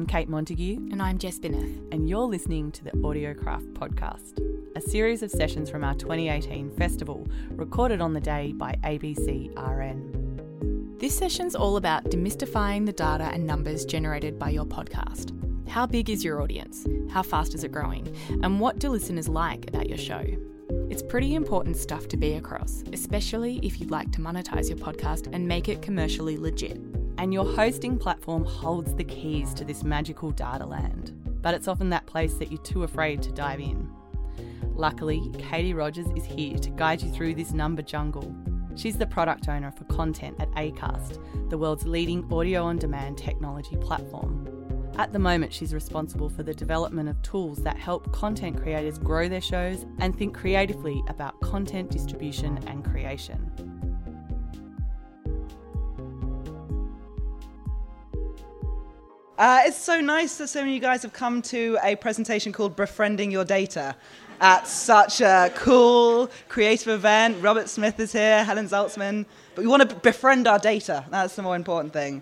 I'm Kate Montague. And I'm Jess Binneth. And you're listening to the Audiocraft Podcast, a series of sessions from our 2018 festival recorded on the day by ABC RN. This session's all about demystifying the data and numbers generated by your podcast. How big is your audience? How fast is it growing? And what do listeners like about your show? It's pretty important stuff to be across, especially if you'd like to monetize your podcast and make it commercially legit. And your hosting platform holds the keys to this magical data land, but it's often that place that you're too afraid to dive in. Luckily, Katie Rogers is here to guide you through this number jungle. She's the product owner for content at ACAST, the world's leading audio on demand technology platform. At the moment, she's responsible for the development of tools that help content creators grow their shows and think creatively about content distribution and creation. Uh, it's so nice that so many of you guys have come to a presentation called Befriending Your Data at such a cool, creative event. Robert Smith is here, Helen Zaltzman. But we want to befriend our data. That's the more important thing.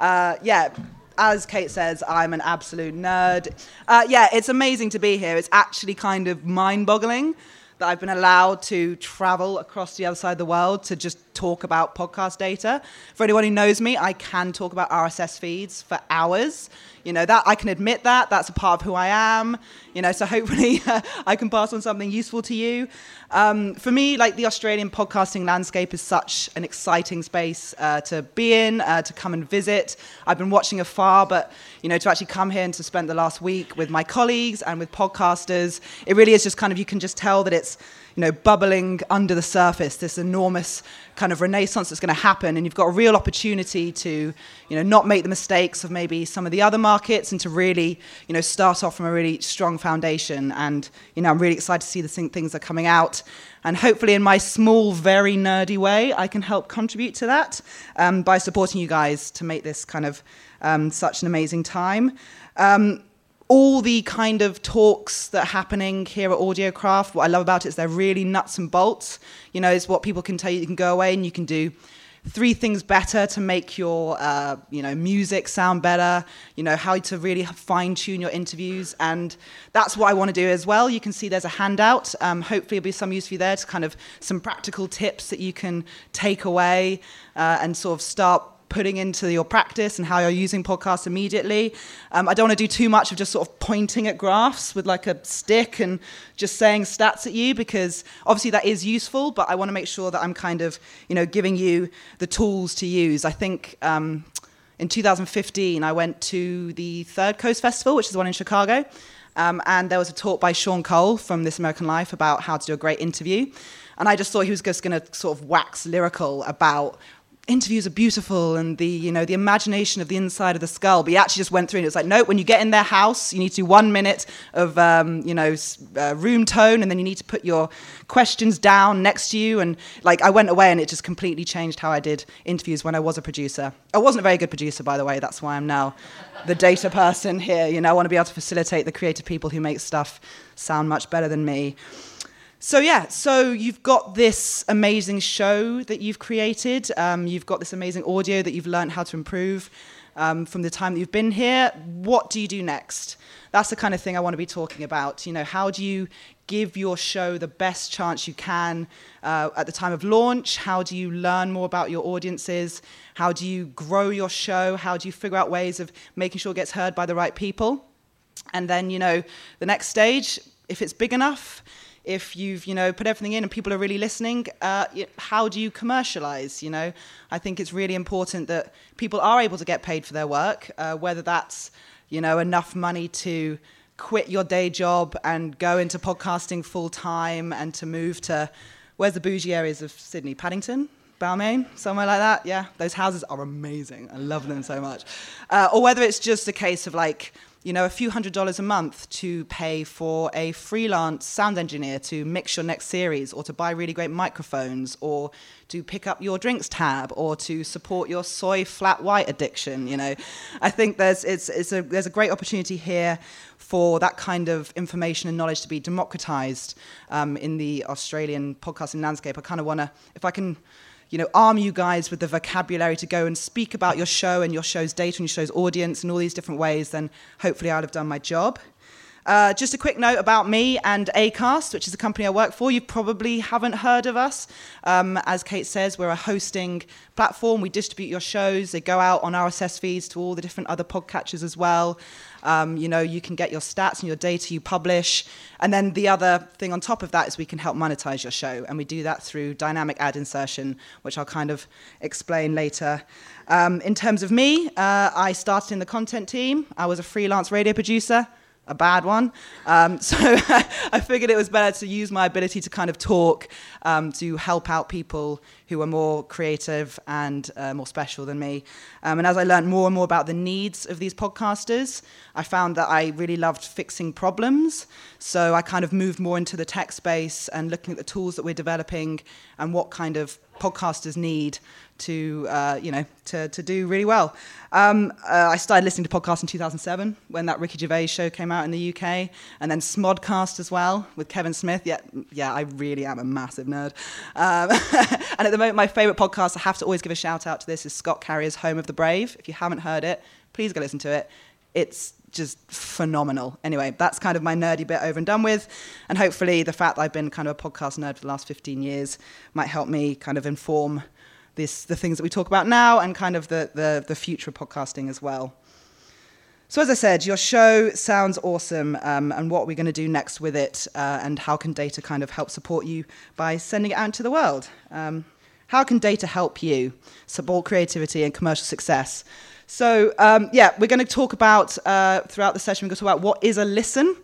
Uh, yeah, as Kate says, I'm an absolute nerd. Uh, yeah, it's amazing to be here. It's actually kind of mind boggling that I've been allowed to travel across the other side of the world to just talk about podcast data. For anyone who knows me, I can talk about RSS feeds for hours. You know, that I can admit that. That's a part of who I am. You know, so hopefully uh, I can pass on something useful to you. Um, for me, like the Australian podcasting landscape is such an exciting space uh, to be in, uh, to come and visit. I've been watching afar, but, you know, to actually come here and to spend the last week with my colleagues and with podcasters, it really is just kind of, you can just tell that it's, you know, bubbling under the surface, this enormous kind of renaissance that's going to happen. And you've got a real opportunity to, you know, not make the mistakes of maybe some of the other markets and to really, you know, start off from a really strong foundation. And, you know, I'm really excited to see the things that are coming out. And hopefully, in my small, very nerdy way, I can help contribute to that um, by supporting you guys to make this kind of um, such an amazing time. Um, all the kind of talks that are happening here at Audiocraft, what I love about it is they're really nuts and bolts. You know, it's what people can tell you. You can go away and you can do three things better to make your uh, you know music sound better you know how to really fine tune your interviews. And that's what i want to do as well. You can see there's a handout. Um, hopefully there'll be some use for you there to kind of some practical tips that you can take away uh, and sort of start putting into your practice and how you're using podcasts immediately. Um, I don't want to do too much of just sort of pointing at graphs with like a stick and just saying stats at you because obviously that is useful, but I want to make sure that I'm kind of, you know, giving you the tools to use. I think um, in 2015, I went to the Third Coast Festival, which is the one in Chicago. Um, and there was a talk by Sean Cole from This American Life about how to do a great interview. And I just thought he was just going to sort of wax lyrical about interviews are beautiful and the you know the imagination of the inside of the skull but he actually just went through and it was like no when you get in their house you need to do one minute of um, you know uh, room tone and then you need to put your questions down next to you. And like i went away and it just completely changed how i did interviews when i was a producer. I wasn't a very good producer by the way. That's why i'm now the data person here. You know i want to be able to facilitate the creative people who make stuff sound much better than me so yeah, so you've got this amazing show that you've created. Um, you've got this amazing audio that you've learned how to improve um, from the time that you've been here. What do you do next? That's the kind of thing I want to be talking about. You know, how do you give your show the best chance you can uh, at the time of launch? How do you learn more about your audiences? How do you grow your show? How do you figure out ways of making sure it gets heard by the right people? And then, you know, the next stage, if it's big enough, if you've you know put everything in and people are really listening uh, how do you commercialize you know i think it's really important that people are able to get paid for their work uh, whether that's you know enough money to quit your day job and go into podcasting full time and to move to where's the bougie areas of sydney paddington Balmain, somewhere like that. Yeah, those houses are amazing. I love them so much. Uh, or whether it's just a case of like, you know, a few hundred dollars a month to pay for a freelance sound engineer to mix your next series or to buy really great microphones or to pick up your drinks tab or to support your soy flat white addiction, you know. I think there's it's, it's a there's a great opportunity here for that kind of information and knowledge to be democratized um, in the Australian podcasting landscape. I kind of want to if I can you know, arm you guys with the vocabulary to go and speak about your show and your show's data and your show's audience in all these different ways, then hopefully I'll have done my job. Uh, just a quick note about me and Acast, which is a company I work for. You probably haven't heard of us. Um, as Kate says, we're a hosting platform. We distribute your shows. They go out on RSS feeds to all the different other podcatchers as well. Um, you know, you can get your stats and your data you publish. And then the other thing on top of that is we can help monetize your show. And we do that through dynamic ad insertion, which I'll kind of explain later. Um, in terms of me, uh, I started in the content team. I was a freelance radio producer a bad one. Um, so I figured it was better to use my ability to kind of talk um, to help out people who are more creative and uh, more special than me. Um, and as I learned more and more about the needs of these podcasters, I found that I really loved fixing problems. So I kind of moved more into the tech space and looking at the tools that we're developing and what kind of podcasters need to uh, you know to, to do really well. Um, uh, I started listening to podcasts in 2007 when that Ricky Gervais show came out in the UK, and then Smodcast as well with Kevin Smith. Yeah, yeah, I really am a massive nerd. Um, and at the moment, my favourite podcast, I have to always give a shout out to this, is Scott Carrier's Home of the Brave. If you haven't heard it, please go listen to it. It's just phenomenal. Anyway, that's kind of my nerdy bit over and done with. And hopefully, the fact that I've been kind of a podcast nerd for the last 15 years might help me kind of inform this, the things that we talk about now and kind of the, the, the future of podcasting as well. So, as I said, your show sounds awesome, um, and what we're going to do next with it, uh, and how can data kind of help support you by sending it out into the world? Um, how can data help you support creativity and commercial success? So, um, yeah, we're going to talk about uh, throughout the session, we're going to talk about what is a listen.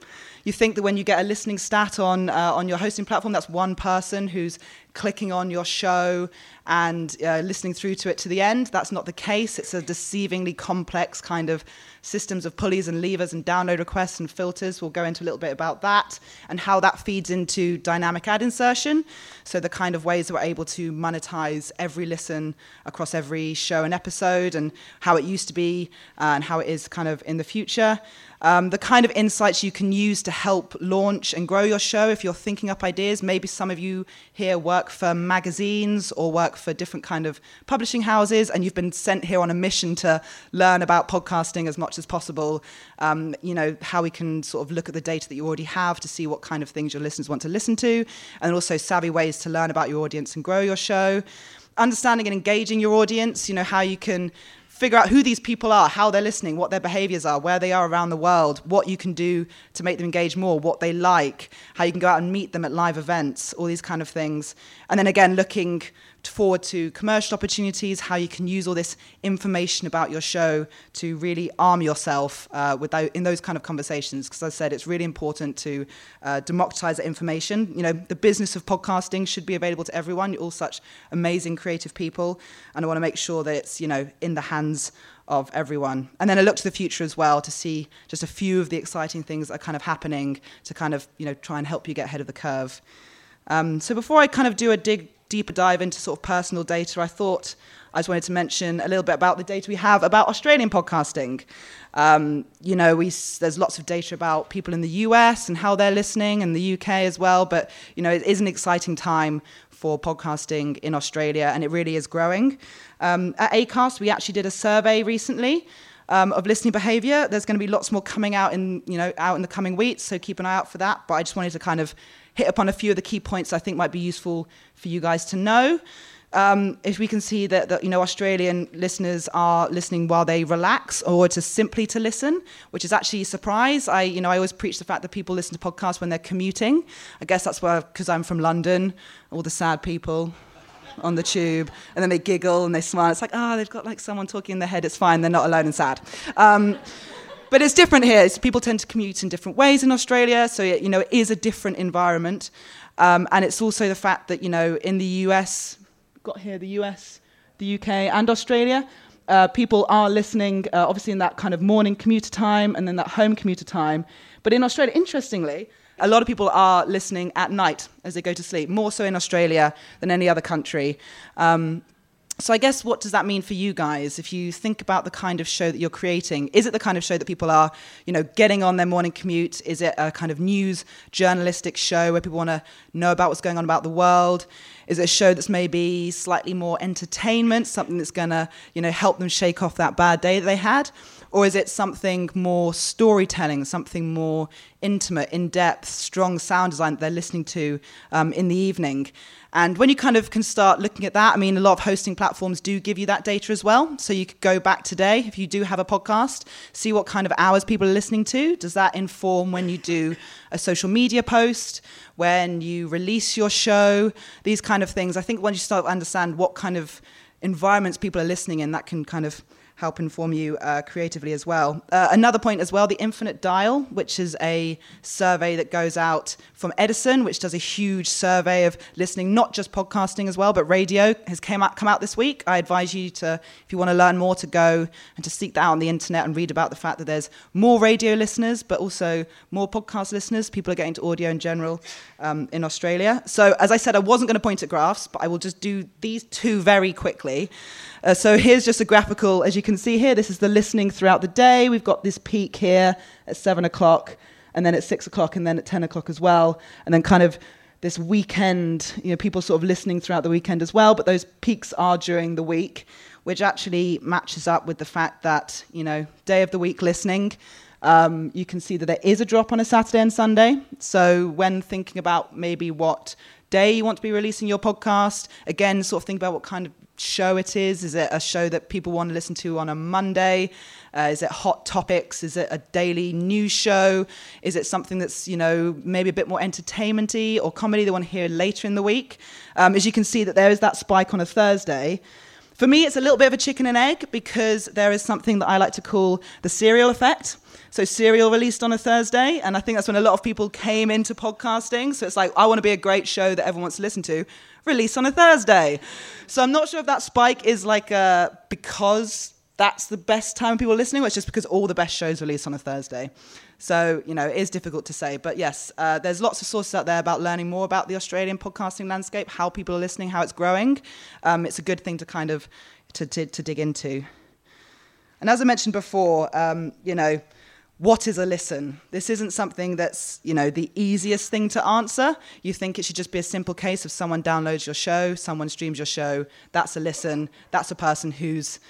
You think that when you get a listening stat on, uh, on your hosting platform, that's one person who's clicking on your show and uh, listening through to it to the end. That's not the case. It's a deceivingly complex kind of systems of pulleys and levers and download requests and filters. We'll go into a little bit about that and how that feeds into dynamic ad insertion. So, the kind of ways that we're able to monetize every listen across every show and episode, and how it used to be uh, and how it is kind of in the future. Um, the kind of insights you can use to help launch and grow your show if you're thinking up ideas. Maybe some of you here work for magazines or work for different kind of publishing houses, and you've been sent here on a mission to learn about podcasting as much as possible. Um, you know how we can sort of look at the data that you already have to see what kind of things your listeners want to listen to, and also savvy ways to learn about your audience and grow your show understanding and engaging your audience, you know, how you can figure out who these people are, how they're listening, what their behaviors are, where they are around the world, what you can do to make them engage more, what they like, how you can go out and meet them at live events, all these kind of things. And then again, looking forward to commercial opportunities, how you can use all this information about your show to really arm yourself uh, with in those kind of conversations. Because I said, it's really important to uh, democratize that information. You know, the business of podcasting should be available to everyone. You're all such amazing creative people, and I want to make sure that it's you know in the hands of everyone. And then I look to the future as well to see just a few of the exciting things that are kind of happening to kind of you know try and help you get ahead of the curve. Um, so before I kind of do a dig deeper dive into sort of personal data, I thought I just wanted to mention a little bit about the data we have about Australian podcasting. Um, you know, we, there's lots of data about people in the US and how they're listening, and the UK as well. But you know, it is an exciting time for podcasting in Australia, and it really is growing. Um, at Acast, we actually did a survey recently. Um, of listening behavior. There's going to be lots more coming out in you know out in the coming weeks, so keep an eye out for that. But I just wanted to kind of hit upon a few of the key points I think might be useful for you guys to know. Um, if we can see that, that, you know Australian listeners are listening while they relax or to simply to listen, which is actually a surprise. I you know I always preach the fact that people listen to podcasts when they're commuting. I guess that's where because I'm from London, all the sad people on the tube, and then they giggle and they smile. It's like ah, oh, they've got like someone talking in their head. It's fine. They're not alone and sad. Um, but it's different here. It's, people tend to commute in different ways in Australia, so it, you know it is a different environment. Um, and it's also the fact that you know in the US, got here the US, the UK, and Australia, uh, people are listening uh, obviously in that kind of morning commuter time and then that home commuter time. But in Australia, interestingly, a lot of people are listening at night as they go to sleep, more so in Australia than any other country. Um, so I guess what does that mean for you guys? If you think about the kind of show that you're creating, is it the kind of show that people are, you know, getting on their morning commute? Is it a kind of news journalistic show where people want to know about what's going on about the world? Is it a show that's maybe slightly more entertainment, something that's going to, you know, help them shake off that bad day that they had? Or is it something more storytelling, something more intimate, in depth, strong sound design that they're listening to um, in the evening? And when you kind of can start looking at that, I mean, a lot of hosting platforms do give you that data as well. So you could go back today, if you do have a podcast, see what kind of hours people are listening to. Does that inform when you do a social media post, when you release your show, these kind of things? I think once you start to understand what kind of environments people are listening in, that can kind of help inform you uh, creatively as well. Uh, another point as well the Infinite Dial, which is a survey that goes out from Edison, which does a huge survey of listening, not just podcasting as well, but radio has came out, come out this week. I advise you to, if you want to learn more, to go and to seek that out on the internet and read about the fact that there's more radio listeners, but also more podcast listeners. People are getting to audio in general um, in Australia. So, as I said, I wasn't going to point at graphs, but I will just do these two very quickly. Uh, so here's just a graphical, as you can see here, this is the listening throughout the day. We've got this peak here at seven o'clock, and then at six o'clock, and then at 10 o'clock as well. And then kind of this weekend, you know, people sort of listening throughout the weekend as well, but those peaks are during the week, which actually matches up with the fact that, you know, day of the week listening. Um, you can see that there is a drop on a Saturday and Sunday. So when thinking about maybe what day you want to be releasing your podcast, again, sort of think about what kind of show it is. Is it a show that people want to listen to on a Monday? Uh, is it hot topics? Is it a daily news show? Is it something that's you know maybe a bit more entertainmenty or comedy they want to hear later in the week? Um, as you can see, that there is that spike on a Thursday. For me, it's a little bit of a chicken and egg because there is something that I like to call the serial effect. So Serial released on a Thursday, and I think that's when a lot of people came into podcasting. So it's like, I want to be a great show that everyone wants to listen to. Release on a Thursday. So I'm not sure if that spike is like uh, because that's the best time people are listening, or it's just because all the best shows release on a Thursday. So, you know, it is difficult to say. But yes, uh, there's lots of sources out there about learning more about the Australian podcasting landscape, how people are listening, how it's growing. Um, it's a good thing to kind of to, to, to, dig into. And as I mentioned before, um, you know, what is a listen? This isn't something that's, you know, the easiest thing to answer. You think it should just be a simple case of someone downloads your show, someone streams your show, that's a listen, that's a person who's,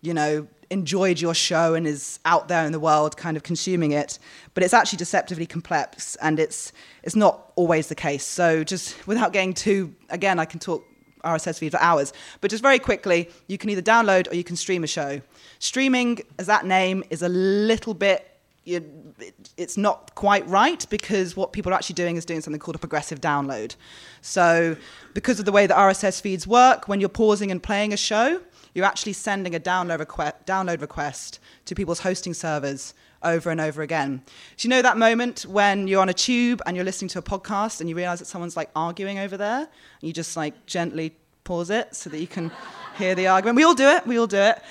you know, enjoyed your show and is out there in the world kind of consuming it. But it's actually deceptively complex and it's it's not always the case. So just without getting too again, I can talk RSS feed for hours. But just very quickly, you can either download or you can stream a show. Streaming, as that name, is a little bit you, it's not quite right because what people are actually doing is doing something called a progressive download. So, because of the way that RSS feeds work, when you're pausing and playing a show, you're actually sending a download, request, download request to people's hosting servers over and over again. So, you know that moment when you're on a tube and you're listening to a podcast and you realize that someone's like arguing over there, and you just like gently pause it so that you can hear the argument? We all do it, we all do it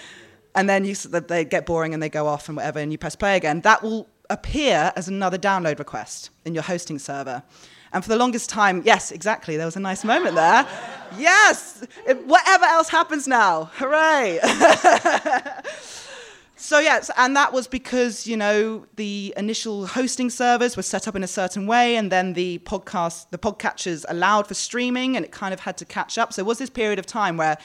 and then you they get boring and they go off and whatever, and you press play again. That will appear as another download request in your hosting server. And for the longest time, yes, exactly, there was a nice moment there. yes, it, whatever else happens now, hooray! so yes, and that was because you know the initial hosting servers were set up in a certain way, and then the podcast, the podcatchers allowed for streaming, and it kind of had to catch up. So there was this period of time where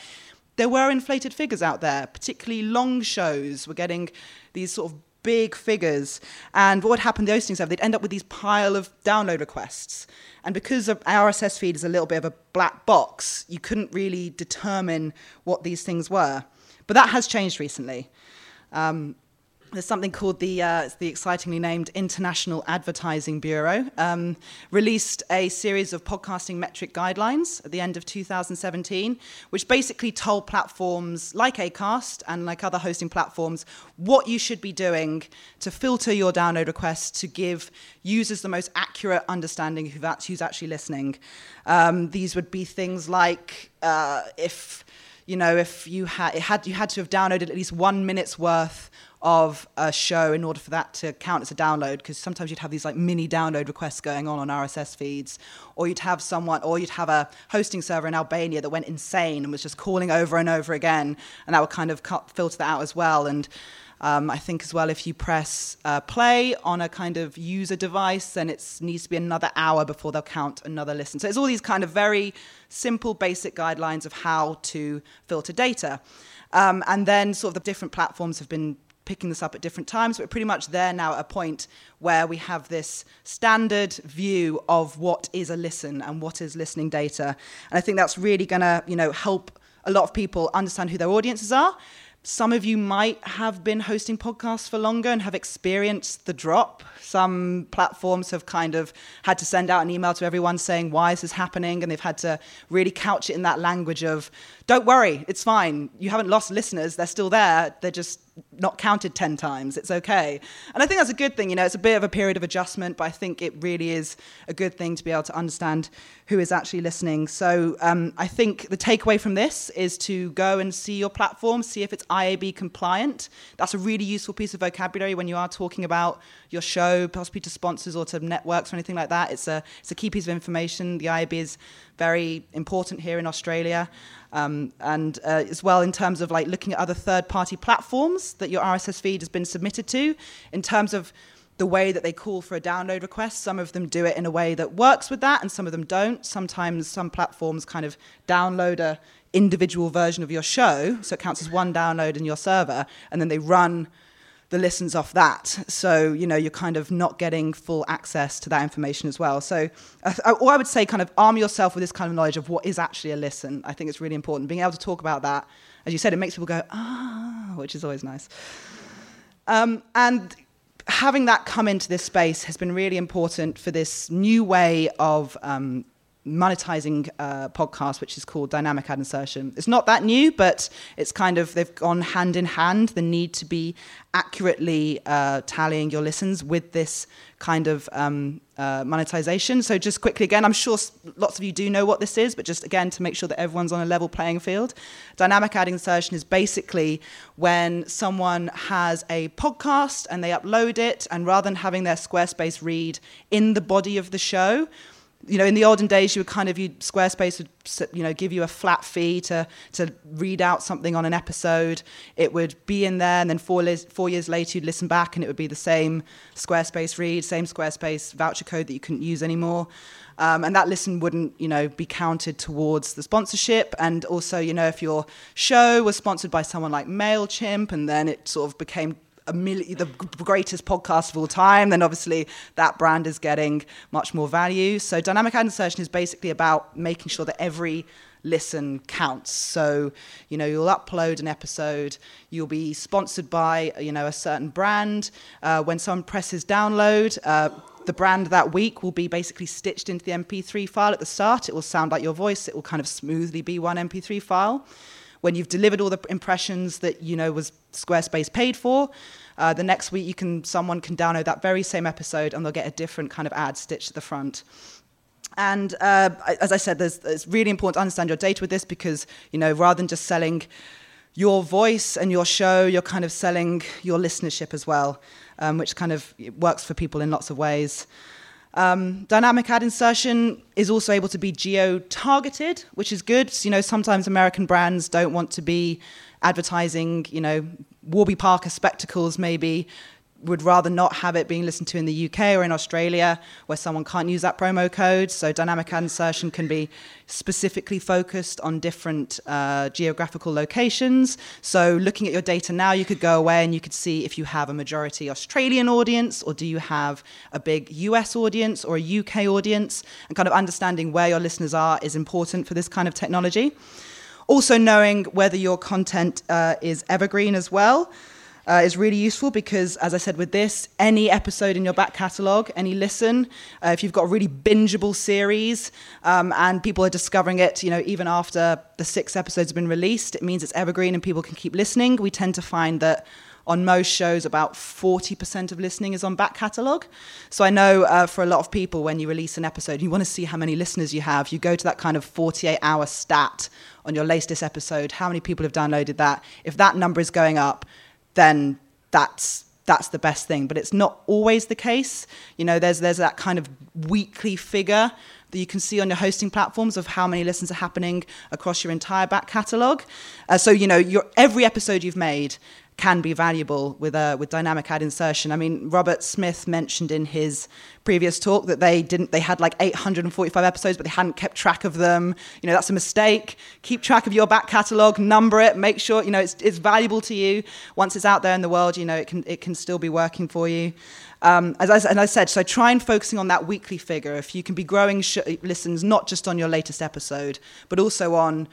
there were inflated figures out there, particularly long shows were getting these sort of big figures. And what would happen, the hosting server, they'd end up with these pile of download requests. And because our RSS feed is a little bit of a black box, you couldn't really determine what these things were. But that has changed recently. Um, there's something called the, uh, the excitingly named International Advertising Bureau, um, released a series of podcasting metric guidelines at the end of 2017, which basically told platforms like Acast and like other hosting platforms what you should be doing to filter your download requests to give users the most accurate understanding of who's actually listening. Um, these would be things like uh, if you know, if you had had you had to have downloaded at least one minute's worth of a show in order for that to count as a download because sometimes you'd have these like mini download requests going on on RSS feeds or you'd have someone or you'd have a hosting server in Albania that went insane and was just calling over and over again and that would kind of cut, filter that out as well and um, I think as well, if you press uh, play on a kind of user device, then it needs to be another hour before they'll count another listen. So it's all these kind of very simple, basic guidelines of how to filter data. Um, and then sort of the different platforms have been picking this up at different times, but pretty much there now at a point where we have this standard view of what is a listen and what is listening data. And I think that's really going to, you know, help a lot of people understand who their audiences are some of you might have been hosting podcasts for longer and have experienced the drop. Some platforms have kind of had to send out an email to everyone saying, Why is this happening? And they've had to really couch it in that language of, Don't worry, it's fine. You haven't lost listeners, they're still there. They're just not counted 10 times. It's okay. And I think that's a good thing. You know, it's a bit of a period of adjustment, but I think it really is a good thing to be able to understand who is actually listening. So um, I think the takeaway from this is to go and see your platform, see if it's IAB compliant. That's a really useful piece of vocabulary when you are talking about your show, possibly to sponsors or to networks or anything like that. It's a, it's a key piece of information. The IAB is very important here in Australia. Um, and uh, as well in terms of like looking at other third-party platforms that your RSS feed has been submitted to, in terms of the way that they call for a download request. Some of them do it in a way that works with that, and some of them don't. Sometimes some platforms kind of download a individual version of your show, so it counts as one download in your server, and then they run the listens off that. So, you know, you're kind of not getting full access to that information as well. So, uh, or I would say, kind of arm yourself with this kind of knowledge of what is actually a listen. I think it's really important. Being able to talk about that, as you said, it makes people go, ah, which is always nice. Um, and having that come into this space has been really important for this new way of um, monetizing uh, podcast, which is called dynamic ad insertion. It's not that new, but it's kind of they've gone hand in hand. The need to be accurately uh, tallying your listens with this kind of um, uh, monetization. So just quickly again, I'm sure lots of you do know what this is, but just again to make sure that everyone's on a level playing field. Dynamic ad insertion is basically when someone has a podcast and they upload it, and rather than having their Squarespace read in the body of the show you know, in the olden days, you would kind of, you Squarespace would, you know, give you a flat fee to to read out something on an episode. It would be in there, and then four four years later, you'd listen back, and it would be the same Squarespace read, same Squarespace voucher code that you couldn't use anymore. Um, and that listen wouldn't, you know, be counted towards the sponsorship. And also, you know, if your show was sponsored by someone like Mailchimp, and then it sort of became a the greatest podcast of all time, then obviously that brand is getting much more value. So dynamic ad insertion is basically about making sure that every listen counts. So, you know, you'll upload an episode, you'll be sponsored by, you know, a certain brand. Uh, when someone presses download, uh, the brand that week will be basically stitched into the MP3 file at the start. It will sound like your voice. It will kind of smoothly be one MP3 file when you've delivered all the impressions that you know was Squarespace paid for. Uh, the next week, you can someone can download that very same episode, and they'll get a different kind of ad stitched to the front. And uh, as I said, it's really important to understand your data with this because you know rather than just selling your voice and your show, you're kind of selling your listenership as well, um, which kind of works for people in lots of ways. Um, dynamic ad insertion is also able to be geo-targeted, which is good. So, you know, sometimes American brands don't want to be advertising, you know, Warby Parker spectacles maybe would rather not have it being listened to in the UK or in Australia where someone can't use that promo code. So dynamic insertion can be specifically focused on different uh, geographical locations. So looking at your data now, you could go away and you could see if you have a majority Australian audience or do you have a big US audience or a UK audience and kind of understanding where your listeners are is important for this kind of technology. Also knowing whether your content uh, is evergreen as well uh, is really useful because, as I said with this, any episode in your back catalogue, any listen, uh, if you've got a really bingeable series um, and people are discovering it, you know, even after the six episodes have been released, it means it's evergreen and people can keep listening. We tend to find that on most shows, about 40% of listening is on back catalogue. So I know uh, for a lot of people, when you release an episode, you want to see how many listeners you have. You go to that kind of 48 hour stat on your latest episode, how many people have downloaded that. If that number is going up, then that's that's the best thing. But it's not always the case. You know, there's there's that kind of weekly figure that you can see on your hosting platforms of how many listens are happening across your entire back catalogue. Uh, so you know, your every episode you've made can be valuable with uh, with dynamic ad insertion. I mean, Robert Smith mentioned in his previous talk that they didn't they had like 845 episodes, but they hadn't kept track of them. You know, that's a mistake. Keep track of your back catalog, number it, make sure you know it's it's valuable to you. Once it's out there in the world, you know it can it can still be working for you. Um, as I, I said, so try and focusing on that weekly figure. If you can be growing sh- listens not just on your latest episode, but also on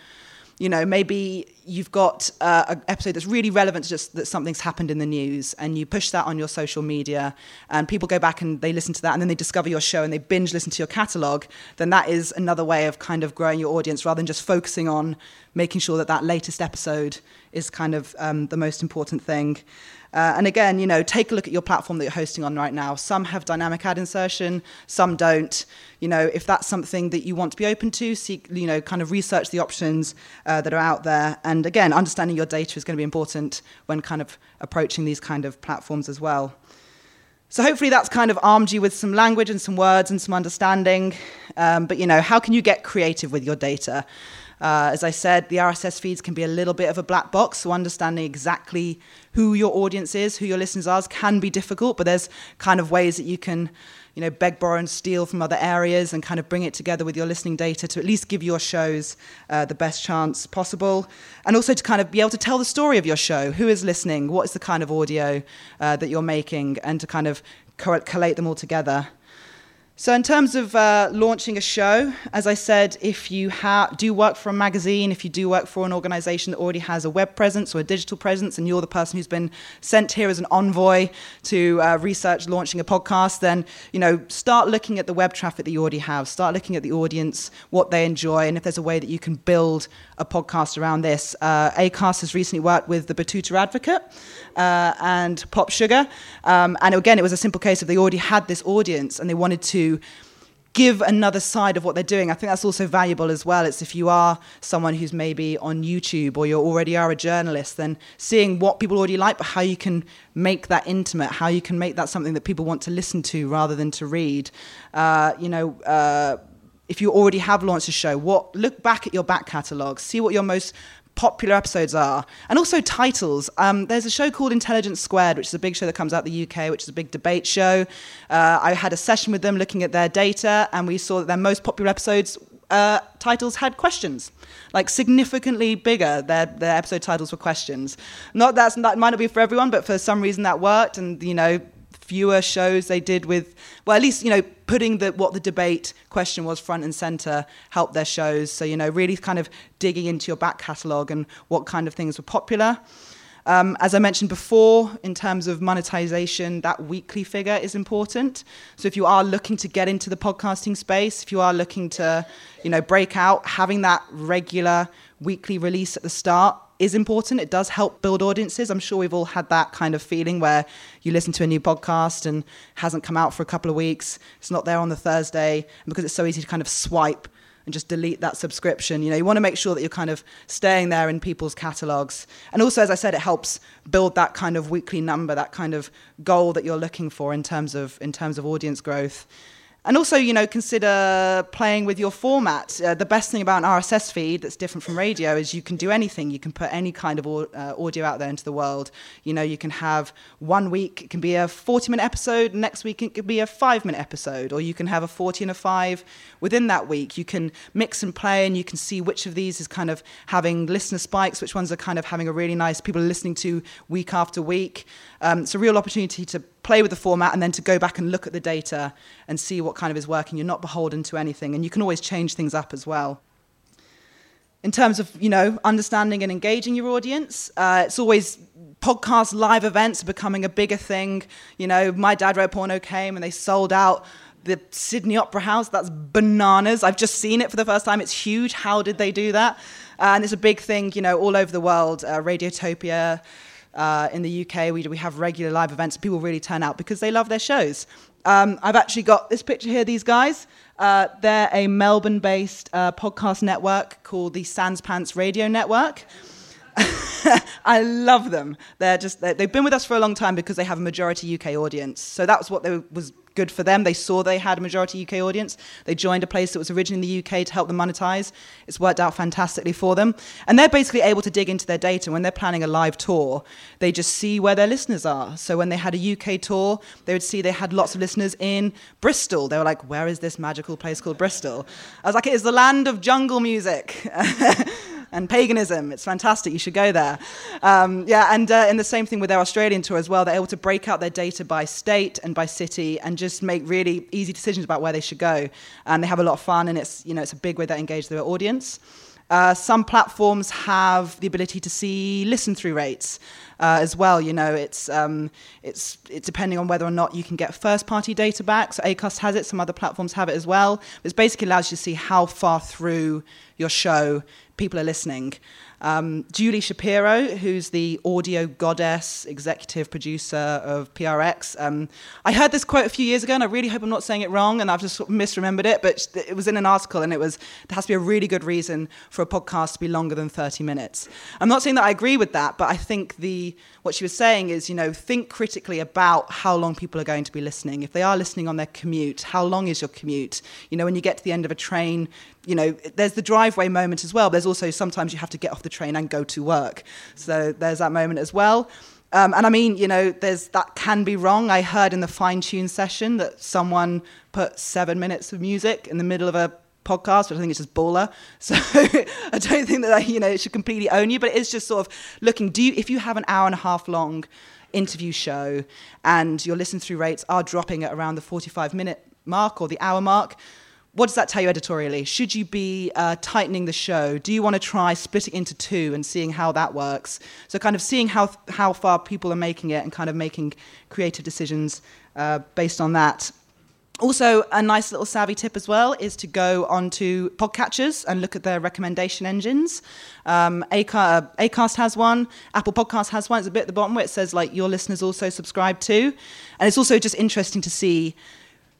you know, maybe you've got uh, an episode that's really relevant to just that something's happened in the news and you push that on your social media and people go back and they listen to that and then they discover your show and they binge listen to your catalog, then that is another way of kind of growing your audience rather than just focusing on making sure that that latest episode is kind of um, the most important thing. Uh, and again, you know, take a look at your platform that you're hosting on right now. Some have dynamic ad insertion, some don't. You know, if that's something that you want to be open to, seek, you know, kind of research the options uh, that are out there. And again, understanding your data is going to be important when kind of approaching these kind of platforms as well. So hopefully that's kind of armed you with some language and some words and some understanding. Um, but you know, how can you get creative with your data? Uh, as I said, the RSS feeds can be a little bit of a black box, so understanding exactly who your audience is, who your listeners are, can be difficult. But there's kind of ways that you can, you know, beg, borrow, and steal from other areas, and kind of bring it together with your listening data to at least give your shows uh, the best chance possible, and also to kind of be able to tell the story of your show. Who is listening? What is the kind of audio uh, that you're making, and to kind of collate them all together. So, in terms of uh, launching a show, as I said, if you do work for a magazine, if you do work for an organization that already has a web presence or a digital presence, and you're the person who's been sent here as an envoy to uh, research launching a podcast, then you know start looking at the web traffic that you already have. Start looking at the audience, what they enjoy, and if there's a way that you can build a podcast around this. Uh, Acast has recently worked with the Betoota Advocate uh, and Pop Sugar, um, and again, it was a simple case of they already had this audience and they wanted to give another side of what they're doing. I think that's also valuable as well. It's if you are someone who's maybe on YouTube or you already are a journalist, then seeing what people already like, but how you can make that intimate, how you can make that something that people want to listen to rather than to read. Uh, you know. Uh, if you already have launched a show, what look back at your back catalogue, see what your most popular episodes are, and also titles. Um, there's a show called Intelligence Squared, which is a big show that comes out the UK, which is a big debate show. Uh, I had a session with them looking at their data, and we saw that their most popular episodes uh, titles had questions, like significantly bigger. Their their episode titles were questions. Not that's that might not be for everyone, but for some reason that worked, and you know fewer shows they did with well at least you know putting the what the debate question was front and center helped their shows so you know really kind of digging into your back catalogue and what kind of things were popular um, as I mentioned before, in terms of monetization, that weekly figure is important. So if you are looking to get into the podcasting space, if you are looking to, you know, break out, having that regular weekly release at the start is important. It does help build audiences. I'm sure we've all had that kind of feeling where you listen to a new podcast and hasn't come out for a couple of weeks. It's not there on the Thursday, and because it's so easy to kind of swipe and just delete that subscription. You know, you want to make sure that you're kind of staying there in people's catalogs. And also, as I said, it helps build that kind of weekly number, that kind of goal that you're looking for in terms of in terms of audience growth. And also, you know, consider playing with your format. Uh, the best thing about an RSS feed that's different from radio is you can do anything. You can put any kind of uh, audio out there into the world. You know, you can have one week, it can be a 40 minute episode, next week it could be a five minute episode, or you can have a 40 and a five within that week. You can mix and play, and you can see which of these is kind of having listener spikes, which ones are kind of having a really nice, people are listening to week after week. Um, it's a real opportunity to play with the format and then to go back and look at the data and see what kind of is working. You're not beholden to anything, and you can always change things up as well. In terms of you know understanding and engaging your audience, uh, it's always podcast live events are becoming a bigger thing. You know, my dad wrote porno came and they sold out the Sydney Opera House. That's bananas. I've just seen it for the first time. It's huge. How did they do that? Uh, and it's a big thing, you know, all over the world. Uh, Radiotopia, Uh, in the UK, we, we have regular live events. People really turn out because they love their shows. Um, I've actually got this picture here, these guys. Uh, they're a Melbourne based uh, podcast network called the Sans Pants Radio Network. I love them. They're just they have been with us for a long time because they have a majority UK audience. So that was what they, was good for them. They saw they had a majority UK audience. They joined a place that was originally in the UK to help them monetize. It's worked out fantastically for them. And they're basically able to dig into their data. When they're planning a live tour, they just see where their listeners are. So when they had a UK tour, they would see they had lots of listeners in Bristol. They were like, where is this magical place called Bristol? I was like, it is the land of jungle music. and paganism. It's fantastic. You should go there. Um, yeah, and uh, in the same thing with their Australian tour as well. They're able to break out their data by state and by city and just make really easy decisions about where they should go. And they have a lot of fun, and it's you know it's a big way that engage their audience. Uh, some platforms have the ability to see listen through rates uh, as well. You know, it's, um, it's, it's depending on whether or not you can get first party data back. So Acast has it, some other platforms have it as well. It basically allows you to see how far through your show people are listening. Um, Julie Shapiro, who's the audio goddess, executive producer of PRX. Um, I heard this quote a few years ago, and I really hope I'm not saying it wrong, and I've just misremembered it, but it was in an article, and it was there has to be a really good reason for a podcast to be longer than 30 minutes. I'm not saying that I agree with that, but I think the what she was saying is, you know, think critically about how long people are going to be listening. If they are listening on their commute, how long is your commute? You know, when you get to the end of a train, you know, there's the driveway moment as well. There's also sometimes you have to get off the train and go to work. So there's that moment as well. Um, and I mean, you know, there's that can be wrong. I heard in the fine tune session that someone put seven minutes of music in the middle of a podcast, but I think it's just baller. So I don't think that you know it should completely own you, but it's just sort of looking. Do you, if you have an hour and a half long interview show and your listen through rates are dropping at around the 45 minute mark or the hour mark? What does that tell you editorially? Should you be uh, tightening the show? Do you want to try splitting into two and seeing how that works? So, kind of seeing how how far people are making it and kind of making creative decisions uh, based on that. Also, a nice little savvy tip as well is to go onto podcatchers and look at their recommendation engines. Um, Acast, Acast has one, Apple Podcast has one. It's a bit at the bottom where it says like your listeners also subscribe to, and it's also just interesting to see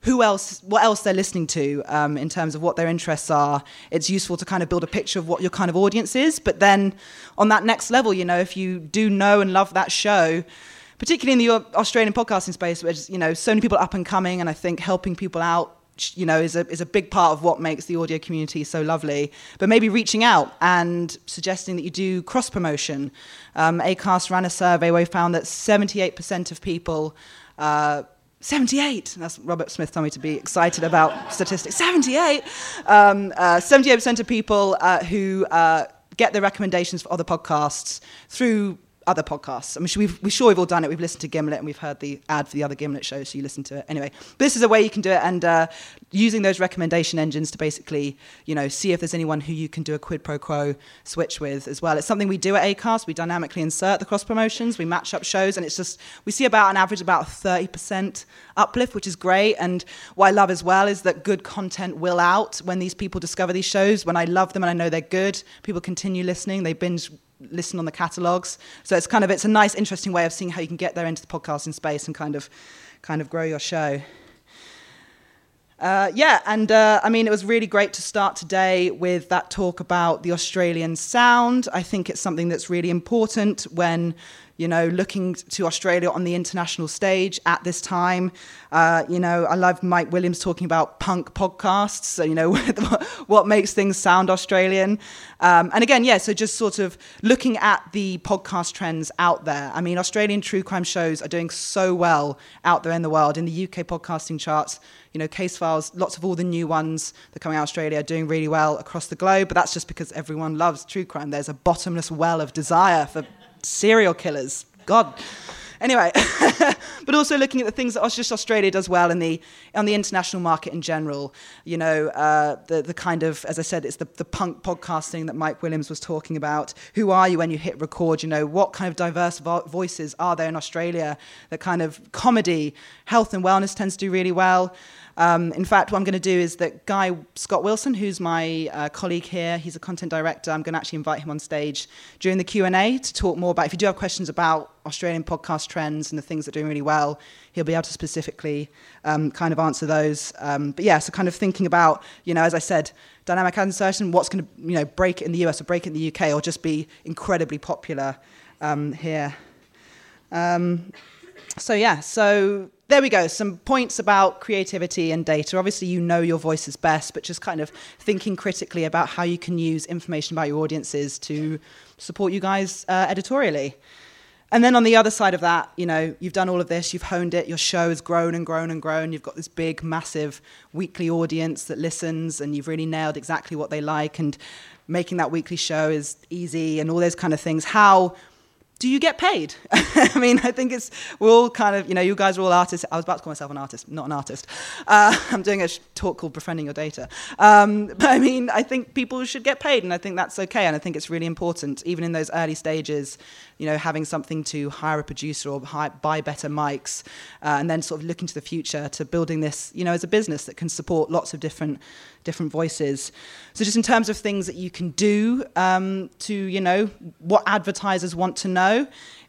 who else, what else they're listening to um, in terms of what their interests are. It's useful to kind of build a picture of what your kind of audience is. But then on that next level, you know, if you do know and love that show, particularly in the Australian podcasting space, where you know so many people up and coming, and I think helping people out, you know, is a is a big part of what makes the audio community so lovely. But maybe reaching out and suggesting that you do cross promotion. Um, Acast ran a survey where we found that seventy eight percent of people. Uh, 78. That's Robert Smith told me to be excited about statistics. 78. Um, uh, 78% of people uh, who uh, get their recommendations for other podcasts through other podcasts. I mean, we've, we're sure we've all done it. We've listened to Gimlet and we've heard the ad for the other Gimlet show, so you listen to it. Anyway, this is a way you can do it, and uh, using those recommendation engines to basically, you know, see if there's anyone who you can do a quid pro quo switch with as well. It's something we do at Acast. We dynamically insert the cross promotions. We match up shows, and it's just we see about an average about 30% uplift, which is great. And what I love as well is that good content will out when these people discover these shows. When I love them and I know they're good, people continue listening. They binge listen on the catalogs. So it's kind of it's a nice, interesting way of seeing how you can get there into the podcasting space and kind of kind of grow your show. Uh, yeah, and uh, I mean, it was really great to start today with that talk about the Australian sound. I think it's something that's really important when you know, looking to Australia on the international stage at this time. Uh, you know, I love Mike Williams talking about punk podcasts, so, you know, what makes things sound Australian. Um, and again, yeah, so just sort of looking at the podcast trends out there. I mean, Australian true crime shows are doing so well out there in the world, in the UK podcasting charts. You know, case files, lots of all the new ones that are coming out of Australia are doing really well across the globe, but that's just because everyone loves true crime. There's a bottomless well of desire for serial killers. God. Anyway, but also looking at the things that just Australia does well in the on the international market in general. You know, uh, the the kind of as I said, it's the the punk podcasting that Mike Williams was talking about. Who are you when you hit record? You know, what kind of diverse vo- voices are there in Australia? That kind of comedy, health and wellness tends to do really well. Um, in fact, what I'm going to do is that Guy Scott Wilson, who's my uh, colleague here, he's a content director. I'm going to actually invite him on stage during the Q&A to talk more about, if you do have questions about Australian podcast trends and the things that are doing really well, he'll be able to specifically um, kind of answer those. Um, but yeah, so kind of thinking about, you know, as I said, dynamic ad insertion, what's going to, you know, break in the US or break in the UK or just be incredibly popular um, here. Um, so yeah, so there we go. Some points about creativity and data. Obviously, you know your voice is best, but just kind of thinking critically about how you can use information about your audiences to support you guys uh, editorially. And then on the other side of that, you know, you've done all of this, you've honed it, your show has grown and grown and grown. You've got this big, massive weekly audience that listens, and you've really nailed exactly what they like. And making that weekly show is easy, and all those kind of things. How do you get paid? I mean, I think it's, we're all kind of, you know, you guys are all artists. I was about to call myself an artist, not an artist. Uh, I'm doing a talk called Befriending Your Data. Um, but I mean, I think people should get paid, and I think that's okay. And I think it's really important, even in those early stages, you know, having something to hire a producer or hire, buy better mics, uh, and then sort of looking to the future to building this, you know, as a business that can support lots of different different voices. So just in terms of things that you can do um, to, you know, what advertisers want to know,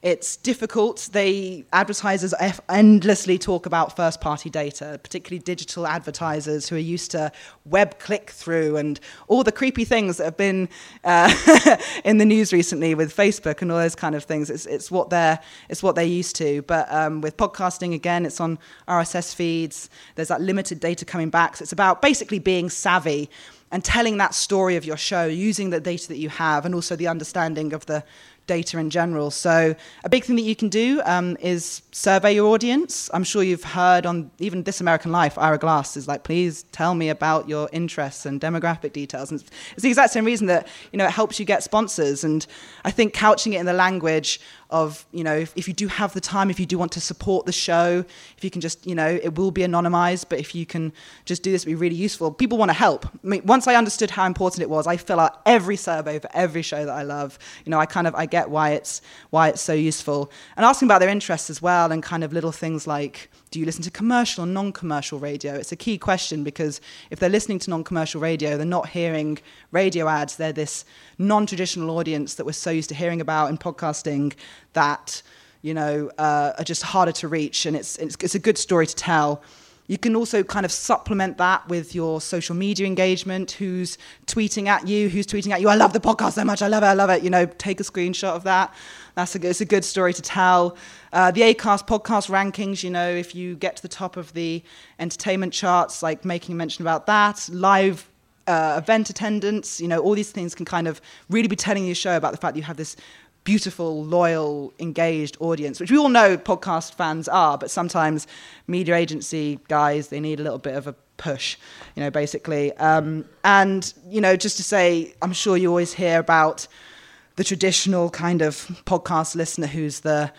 it's difficult. They advertisers endlessly talk about first-party data, particularly digital advertisers who are used to web click-through and all the creepy things that have been uh, in the news recently with Facebook and all those kind of things. It's, it's what they're it's what they're used to. But um, with podcasting, again, it's on RSS feeds. There's that limited data coming back. So it's about basically being savvy and telling that story of your show using the data that you have and also the understanding of the data in general. So a big thing that you can do um, is survey your audience. I'm sure you've heard on even This American Life, Ira Glass is like, please tell me about your interests and demographic details. And it's the exact same reason that you know it helps you get sponsors. And I think couching it in the language of you know if, if, you do have the time if you do want to support the show if you can just you know it will be anonymized but if you can just do this it'd be really useful. People want to help. I mean, once i understood how important it was i fill out every survey for every show that i love. You know i kind of i get why it's why it's so useful. And asking about their interests as well and kind of little things like do you listen to commercial or non-commercial radio? It's a key question because if they're listening to non-commercial radio they're not hearing radio ads. They're this non-traditional audience that we're so used to hearing about in podcasting that you know uh, are just harder to reach. And it's, it's, it's a good story to tell you can also kind of supplement that with your social media engagement. Who's tweeting at you? Who's tweeting at you? I love the podcast so much. I love it. I love it. You know, take a screenshot of that. That's a, it's a good story to tell. Uh, the Acast podcast rankings. You know, if you get to the top of the entertainment charts, like making mention about that. Live uh, event attendance, you know, all these things can kind of really be telling your show about the fact that you have this beautiful, loyal, engaged audience, which we all know podcast fans are, but sometimes media agency guys, they need a little bit of a push, you know, basically. Um, and, you know, just to say, I'm sure you always hear about the traditional kind of podcast listener who's the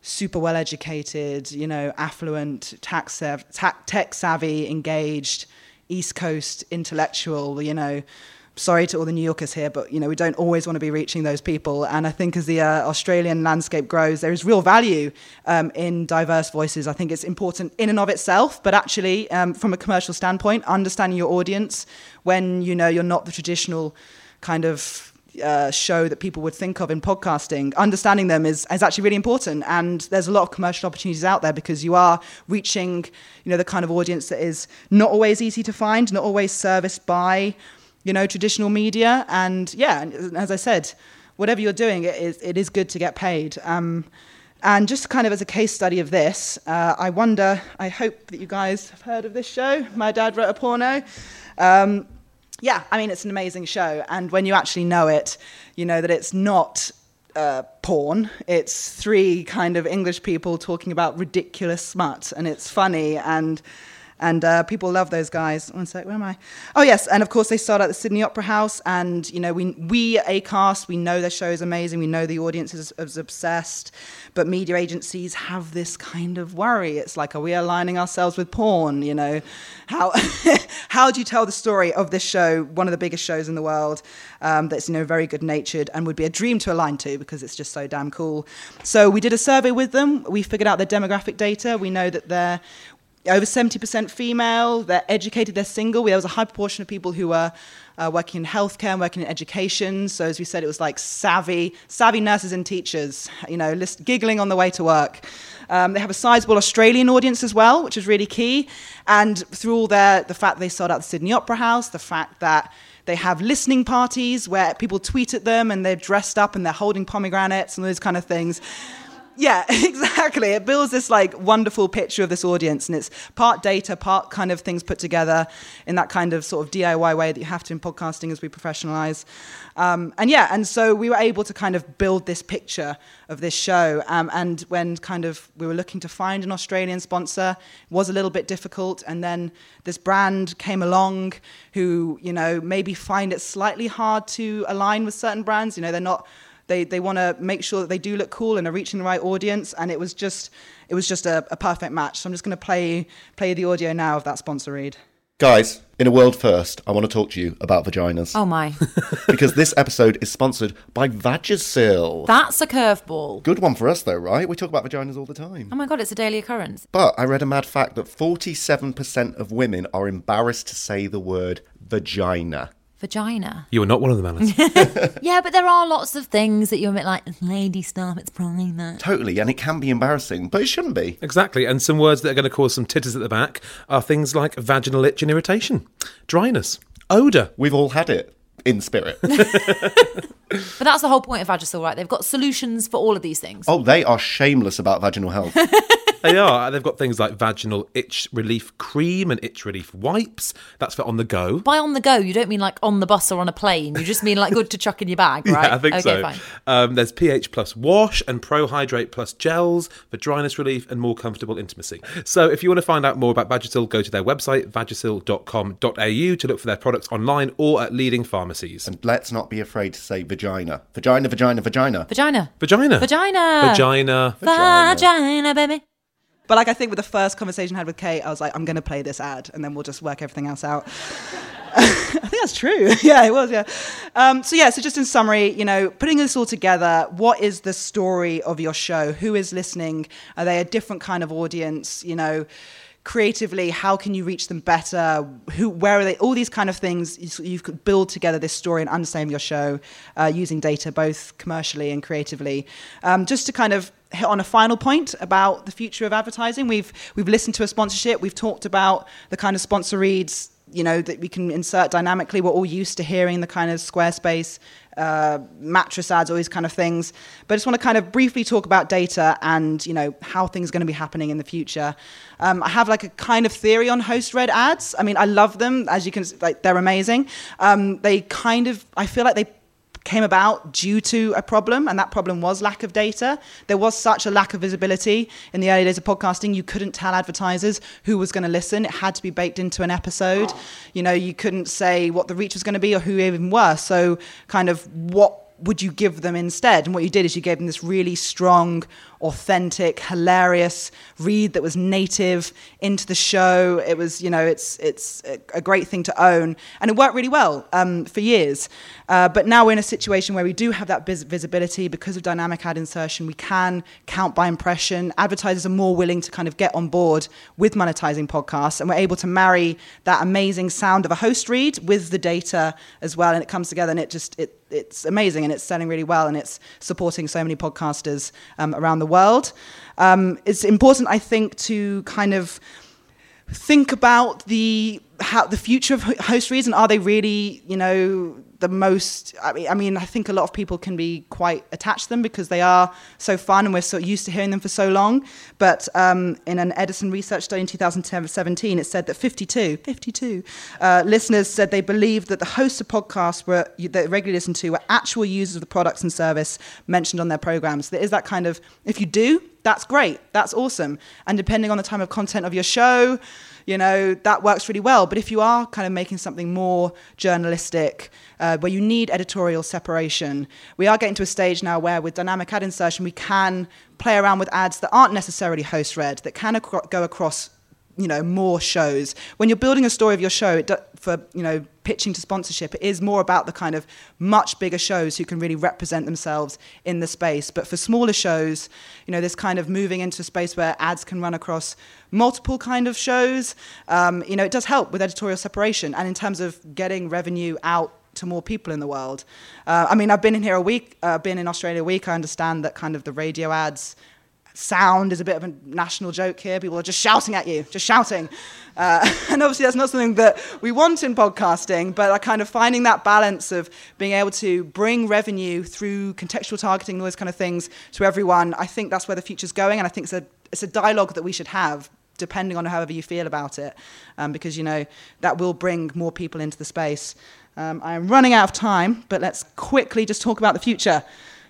super well educated, you know, affluent, tech savvy, engaged, East Coast intellectual, you know, sorry to all the New Yorkers here, but you know we don't always want to be reaching those people. And I think as the uh, Australian landscape grows, there is real value um, in diverse voices. I think it's important in and of itself, but actually um, from a commercial standpoint, understanding your audience when you know you're not the traditional kind of uh, show that people would think of in podcasting, understanding them is, is actually really important. And there's a lot of commercial opportunities out there because you are reaching, you know, the kind of audience that is not always easy to find, not always serviced by, you know, traditional media. And yeah, as I said, whatever you're doing, it is, it is good to get paid. Um, and just kind of as a case study of this, uh, I wonder, I hope that you guys have heard of this show. My dad wrote a porno. Um, yeah, I mean, it's an amazing show. And when you actually know it, you know that it's not uh, porn. It's three kind of English people talking about ridiculous smut, and it's funny and and uh, people love those guys. One sec, where am I? Oh yes, and of course they start at the Sydney Opera House, and you know we we Acast we know their show is amazing. We know the audience is, is obsessed, but media agencies have this kind of worry. It's like, are we aligning ourselves with porn? You know, how how do you tell the story of this show, one of the biggest shows in the world, um, that's you know very good natured and would be a dream to align to because it's just so damn cool. So we did a survey with them. We figured out their demographic data. We know that they're over 70% female. They're educated, they're single. There was a high proportion of people who were uh, working in healthcare and working in education. So, as we said, it was like savvy, savvy nurses and teachers, you know, list, giggling on the way to work. Um, they have a sizable Australian audience as well, which is really key. And through all their, the fact they sold out the Sydney Opera House, the fact that they have listening parties where people tweet at them and they're dressed up and they're holding pomegranates and those kind of things. Yeah, exactly. It builds this like wonderful picture of this audience, and it's part data, part kind of things put together in that kind of sort of DIY way that you have to in podcasting as we professionalize. Um, and yeah, and so we were able to kind of build this picture of this show. Um, and when kind of we were looking to find an Australian sponsor, was a little bit difficult. And then this brand came along who, you know, maybe find it slightly hard to align with certain brands. You know, they're not they they want to make sure that they do look cool and are reaching the right audience. And it was just it was just a, a perfect match. So I'm just going to play play the audio now of that sponsor read. Guys, in a world first, I want to talk to you about vaginas. Oh my. because this episode is sponsored by Vagisil. That's a curveball. Good one for us, though, right? We talk about vaginas all the time. Oh my god, it's a daily occurrence. But I read a mad fact that 47% of women are embarrassed to say the word vagina. Vagina. You are not one of them, Alice. Yeah, but there are lots of things that you're a bit like, lady stuff, it's probably that. Totally, and it can be embarrassing, but it shouldn't be. exactly. And some words that are going to cause some titters at the back are things like vaginal itch and irritation, dryness, odour. We've all had it in spirit. But that's the whole point of Vagisil, right? They've got solutions for all of these things. oh, they are shameless about vaginal health. They are. They've got things like vaginal itch relief cream and itch relief wipes. That's for on the go. By on the go, you don't mean like on the bus or on a plane. You just mean like good to chuck in your bag, right? Yeah, I think okay, so. Fine. Um, there's pH plus wash and Pro Hydrate plus gels for dryness relief and more comfortable intimacy. So if you want to find out more about Vagisil, go to their website, vagisil.com.au to look for their products online or at leading pharmacies. And let's not be afraid to say vagina. Vagina, vagina, vagina. Vagina. Vagina. Vagina. Vagina. Vagina, baby. But like I think with the first conversation I had with Kate, I was like, I'm going to play this ad, and then we'll just work everything else out. I think that's true. yeah, it was. Yeah. Um, so yeah. So just in summary, you know, putting this all together, what is the story of your show? Who is listening? Are they a different kind of audience? You know, creatively, how can you reach them better? Who, where are they? All these kind of things. You, could build together this story and understand your show uh, using data, both commercially and creatively. Um, just to kind of hit on a final point about the future of advertising. We've we've listened to a sponsorship. We've talked about the kind of sponsor reads, you know, that we can insert dynamically. We're all used to hearing the kind of Squarespace uh, mattress ads, all these kind of things. But I just want to kind of briefly talk about data and you know how things are going to be happening in the future. Um, I have like a kind of theory on host read ads. I mean, I love them as you can like they're amazing. Um, they kind of I feel like they came about due to a problem, and that problem was lack of data. There was such a lack of visibility in the early days of podcasting. You couldn't tell advertisers who was going to listen. It had to be baked into an episode. You know, you couldn't say what the reach was going to be or who even were. So, kind of what would you give them instead? And what you did is you gave them this really strong, authentic, hilarious read that was native into the show. It was, you know, it's it's a great thing to own, and it worked really well um, for years. Uh, but now we're in a situation where we do have that vis- visibility because of dynamic ad insertion. We can count by impression. Advertisers are more willing to kind of get on board with monetizing podcasts, and we're able to marry that amazing sound of a host read with the data as well, and it comes together, and it just it it's amazing and it's selling really well and it's supporting so many podcasters um, around the world. Um, it's important, I think, to kind of think about the how the future of host reads and are they really, you know, the most I mean, I mean I think a lot of people can be quite attached to them because they are so fun and we're so used to hearing them for so long. But um, in an Edison research study in 2017 it said that 52 52 uh, listeners said they believed that the hosts of podcasts were that regularly listened to were actual users of the products and service mentioned on their programs. There is that kind of if you do that's great that's awesome. And depending on the time of content of your show you know that works really well. But if you are kind of making something more journalistic uh, where you need editorial separation we are getting to a stage now where with dynamic ad insertion we can play around with ads that aren't necessarily host read that can ac- go across you know more shows when you're building a story of your show it do, for you know pitching to sponsorship it is more about the kind of much bigger shows who can really represent themselves in the space but for smaller shows you know this kind of moving into a space where ads can run across multiple kind of shows um, you know it does help with editorial separation and in terms of getting revenue out to more people in the world. Uh, I mean, I've been in here a week, uh, been in Australia a week. I understand that kind of the radio ads sound is a bit of a national joke here. People are just shouting at you, just shouting. Uh, and obviously, that's not something that we want in podcasting, but I kind of finding that balance of being able to bring revenue through contextual targeting, those kind of things to everyone. I think that's where the future's going, and I think it's a, it's a dialogue that we should have depending on however you feel about it, um, because you know that will bring more people into the space. Um, I'm running out of time, but let's quickly just talk about the future.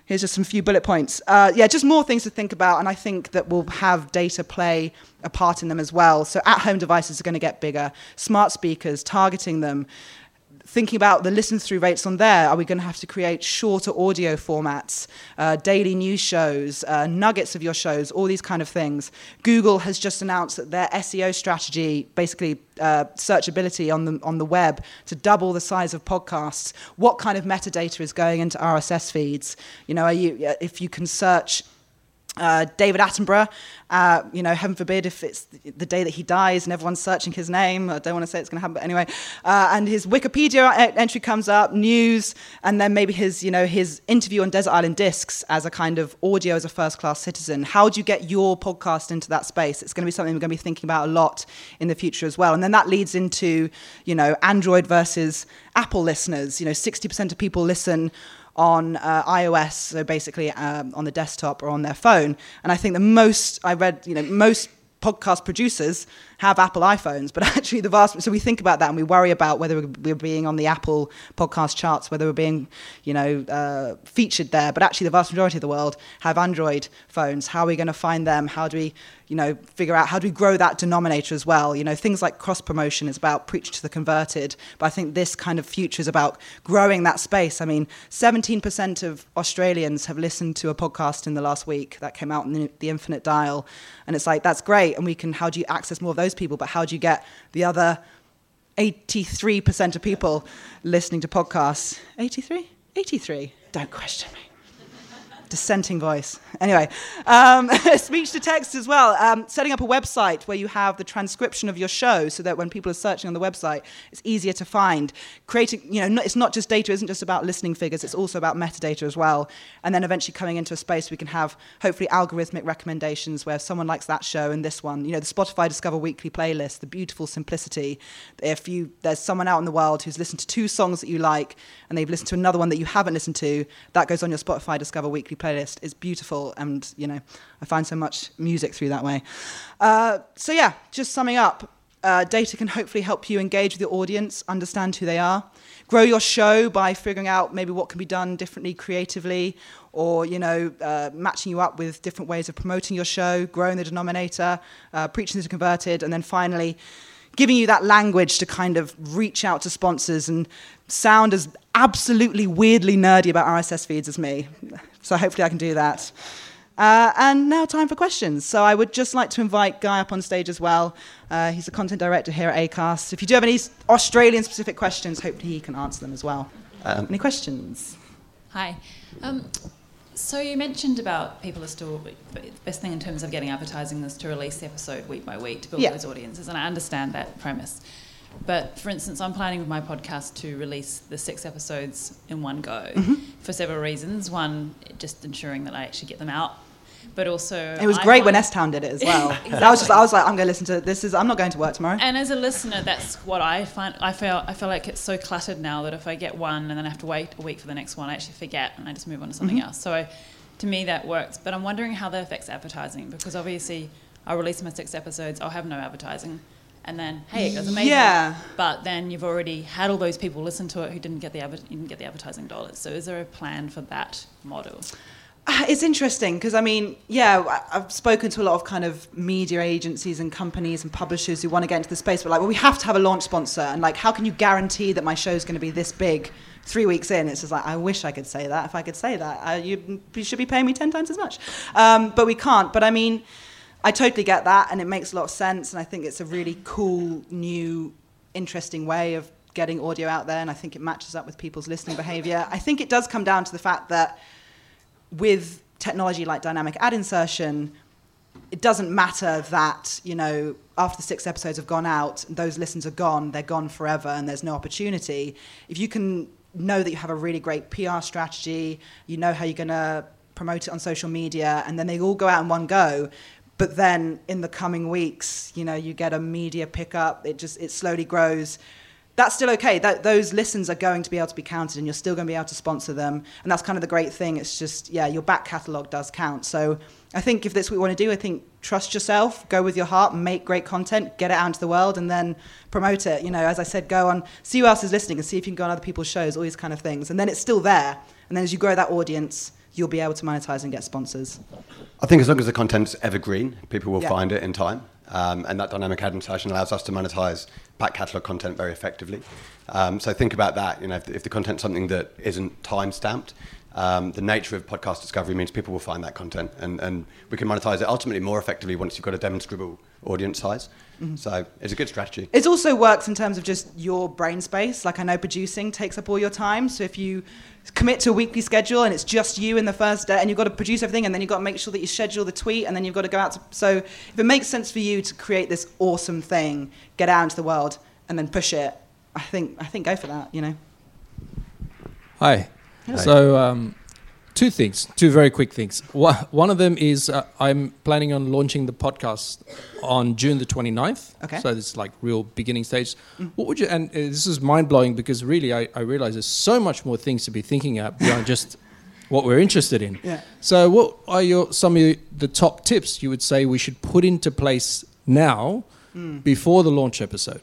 Here's just some few bullet points. Uh, yeah, just more things to think about, and I think that we'll have data play a part in them as well. So at home devices are going to get bigger, smart speakers, targeting them, thinking about the listen through rates on there, are we going to have to create shorter audio formats, uh, daily news shows, uh, nuggets of your shows, all these kind of things? Google has just announced that their SEO strategy, basically uh, searchability on the on the web, to double the size of podcasts. What kind of metadata is going into RSS feeds? You know, you if you can search uh, David Attenborough, uh, you know, heaven forbid if it's the day that he dies and everyone's searching his name. I don't want to say it's going to happen, but anyway. Uh, and his Wikipedia entry comes up, news, and then maybe his, you know, his interview on Desert Island Discs as a kind of audio as a first-class citizen. How do you get your podcast into that space? It's going to be something we're going to be thinking about a lot in the future as well. And then that leads into, you know, Android versus Apple listeners. You know, 60% of people listen on uh, iOS, so basically um, on the desktop or on their phone. And I think the most I read, you know, most podcast producers have Apple iPhones, but actually the vast so we think about that and we worry about whether we're being on the Apple podcast charts, whether we're being you know uh, featured there. But actually, the vast majority of the world have Android phones. How are we going to find them? How do we you know figure out how do we grow that denominator as well? You know things like cross promotion is about preach to the converted, but I think this kind of future is about growing that space. I mean, 17% of Australians have listened to a podcast in the last week that came out in the, the Infinite Dial, and it's like that's great, and we can how do you access more of those those people, but how do you get the other 83% of people listening to podcasts? 83? 83. Don't question me dissenting voice. Anyway, um, speech to text as well. Um, setting up a website where you have the transcription of your show so that when people are searching on the website, it's easier to find. Creating, you know, it's not just data, isn't just about listening figures, it's also about metadata as well. And then eventually coming into a space we can have hopefully algorithmic recommendations where if someone likes that show and this one, you know, the Spotify Discover Weekly playlist, the beautiful simplicity. If you there's someone out in the world who's listened to two songs that you like and they've listened to another one that you haven't listened to, that goes on your Spotify Discover Weekly playlist is beautiful, and you know, I find so much music through that way. Uh, so yeah, just summing up, uh, data can hopefully help you engage with your audience, understand who they are, grow your show by figuring out maybe what can be done differently creatively, or you know, uh, matching you up with different ways of promoting your show, growing the denominator, uh, preaching to converted, and then finally giving you that language to kind of reach out to sponsors and sound as absolutely weirdly nerdy about RSS feeds as me. So hopefully I can do that. Uh, and now time for questions. So I would just like to invite Guy up on stage as well. Uh, he's a content director here at Acast. If you do have any Australian specific questions, hopefully he can answer them as well. Um, any questions? Hi. Um, so you mentioned about people are still the best thing in terms of getting advertising is to release the episode week by week to build yeah. those audiences, and I understand that premise. But for instance, I'm planning with my podcast to release the six episodes in one go mm-hmm. for several reasons. One, just ensuring that I actually get them out. But also, it was I great when S Town did it as well. exactly. That was just, I was like, I'm going to listen to this. Is I'm not going to work tomorrow. And as a listener, that's what I find. I feel I feel like it's so cluttered now that if I get one and then I have to wait a week for the next one, I actually forget and I just move on to something mm-hmm. else. So, I, to me, that works. But I'm wondering how that affects advertising because obviously, I'll release my six episodes. I'll have no advertising and then hey, it goes amazing. Yeah. But then you've already had all those people listen to it who didn't get the adver- didn't get the advertising dollars. So is there a plan for that model? Uh, it's interesting because I mean, yeah, I've spoken to a lot of kind of media agencies and companies and publishers who want to get into the space, but like, well, we have to have a launch sponsor, and like, how can you guarantee that my show is going to be this big three weeks in? It's just like, I wish I could say that. If I could say that, uh, you, you should be paying me ten times as much, um, but we can't. But I mean I totally get that, and it makes a lot of sense. And I think it's a really cool, new, interesting way of getting audio out there. And I think it matches up with people's listening behavior. I think it does come down to the fact that with technology like dynamic ad insertion, it doesn't matter that you know after the six episodes have gone out, those listens are gone. They're gone forever, and there's no opportunity. If you can know that you have a really great PR strategy, you know how you're going to promote it on social media, and then they all go out in one go. But then in the coming weeks, you know, you get a media pickup. It just it slowly grows. That's still okay. That, those listens are going to be able to be counted, and you're still going to be able to sponsor them. And that's kind of the great thing. It's just yeah, your back catalogue does count. So I think if that's what you want to do, I think trust yourself, go with your heart, make great content, get it out into the world, and then promote it. You know, as I said, go on, see who else is listening, and see if you can go on other people's shows, all these kind of things. And then it's still there. And then as you grow that audience, you'll be able to monetize and get sponsors. I think as long as the content's evergreen, people will Yeah. find it in time. Um, and that dynamic ad insertion allows us to monetize back catalog content very effectively. Um, so think about that. You know, if, if the content's something that isn't time stamped, um, the nature of podcast discovery means people will find that content, and, and we can monetize it ultimately more effectively once you've got a demonstrable audience size. So it's a good strategy. It also works in terms of just your brain space. Like I know producing takes up all your time. So if you commit to a weekly schedule and it's just you in the first day and you've got to produce everything and then you've got to make sure that you schedule the tweet and then you've got to go out to so if it makes sense for you to create this awesome thing, get out into the world and then push it, I think I think go for that, you know. Hi. So, um, two things, two very quick things. One of them is uh, I'm planning on launching the podcast on June the 29th. Okay. So, this is like real beginning stage. What would you, and uh, this is mind blowing because really I, I realize there's so much more things to be thinking about beyond just what we're interested in. Yeah. So, what are your some of the top tips you would say we should put into place now before the launch episode?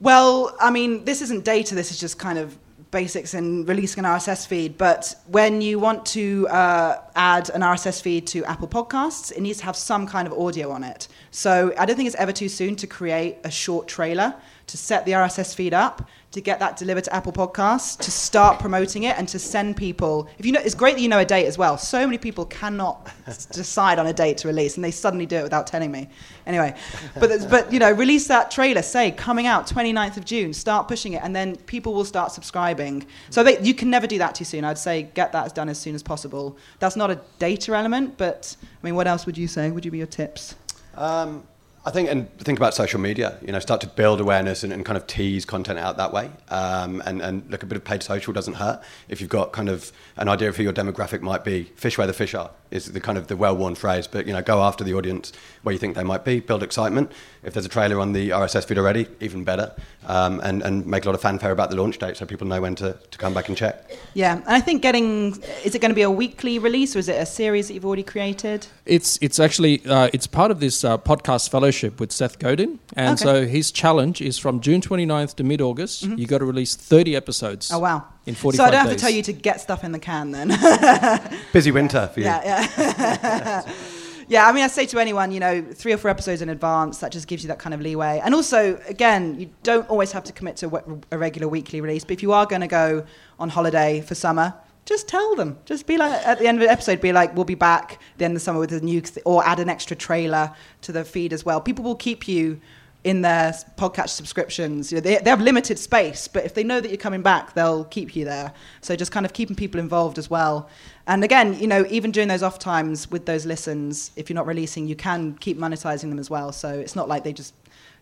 Well, I mean, this isn't data. This is just kind of basics in releasing an RSS feed. But when you want to uh, add an RSS feed to Apple Podcasts, it needs to have some kind of audio on it. So I don't think it's ever too soon to create a short trailer to set the RSS feed up, to get that delivered to Apple Podcasts, to start promoting it, and to send people. If you know, it's great that you know a date as well. So many people cannot decide on a date to release, and they suddenly do it without telling me. Anyway, but but you know, release that trailer. Say coming out 29th of June. Start pushing it, and then people will start subscribing. So they, you can never do that too soon. I'd say get that done as soon as possible. That's not a data element, but I mean, what else would you say? Would you be your tips? Um, I think, and think about social media. You know, start to build awareness and, and kind of tease content out that way. Um, and and look, a bit of paid social doesn't hurt. If you've got kind of an idea of who your demographic might be, fish where the fish are is the kind of the well-worn phrase. But you know, go after the audience where you think they might be. Build excitement. If there's a trailer on the RSS feed already, even better. Um, and and make a lot of fanfare about the launch date so people know when to, to come back and check. Yeah, and I think getting is it going to be a weekly release or is it a series that you've already created? It's it's actually uh, it's part of this uh, podcast fellowship with Seth Godin, and Okay. so his challenge is from June 29th to mid August. You got to release 30 episodes. Mm-hmm. Oh wow! In 45 So I don't have days. to tell you to get stuff in the can then. Busy winter for you. yeah, yeah. yeah, I mean, I say to anyone, you know, three or four episodes in advance, that just gives you that kind of leeway. And also, again, you don't always have to commit to a- regular weekly release, but if you are going to go on holiday for summer, just tell them. Just be like, at the end of the episode, be like, we'll be back at the end of the summer with a new, or add an extra trailer to the feed as well. People will keep you in their podcast subscriptions. You know, they, they have limited space, but if they know that you're coming back, they'll keep you there. So just kind of keeping people involved as well. And again, you know, even during those off times with those listens, if you're not releasing, you can keep monetizing them as well. So it's not like they just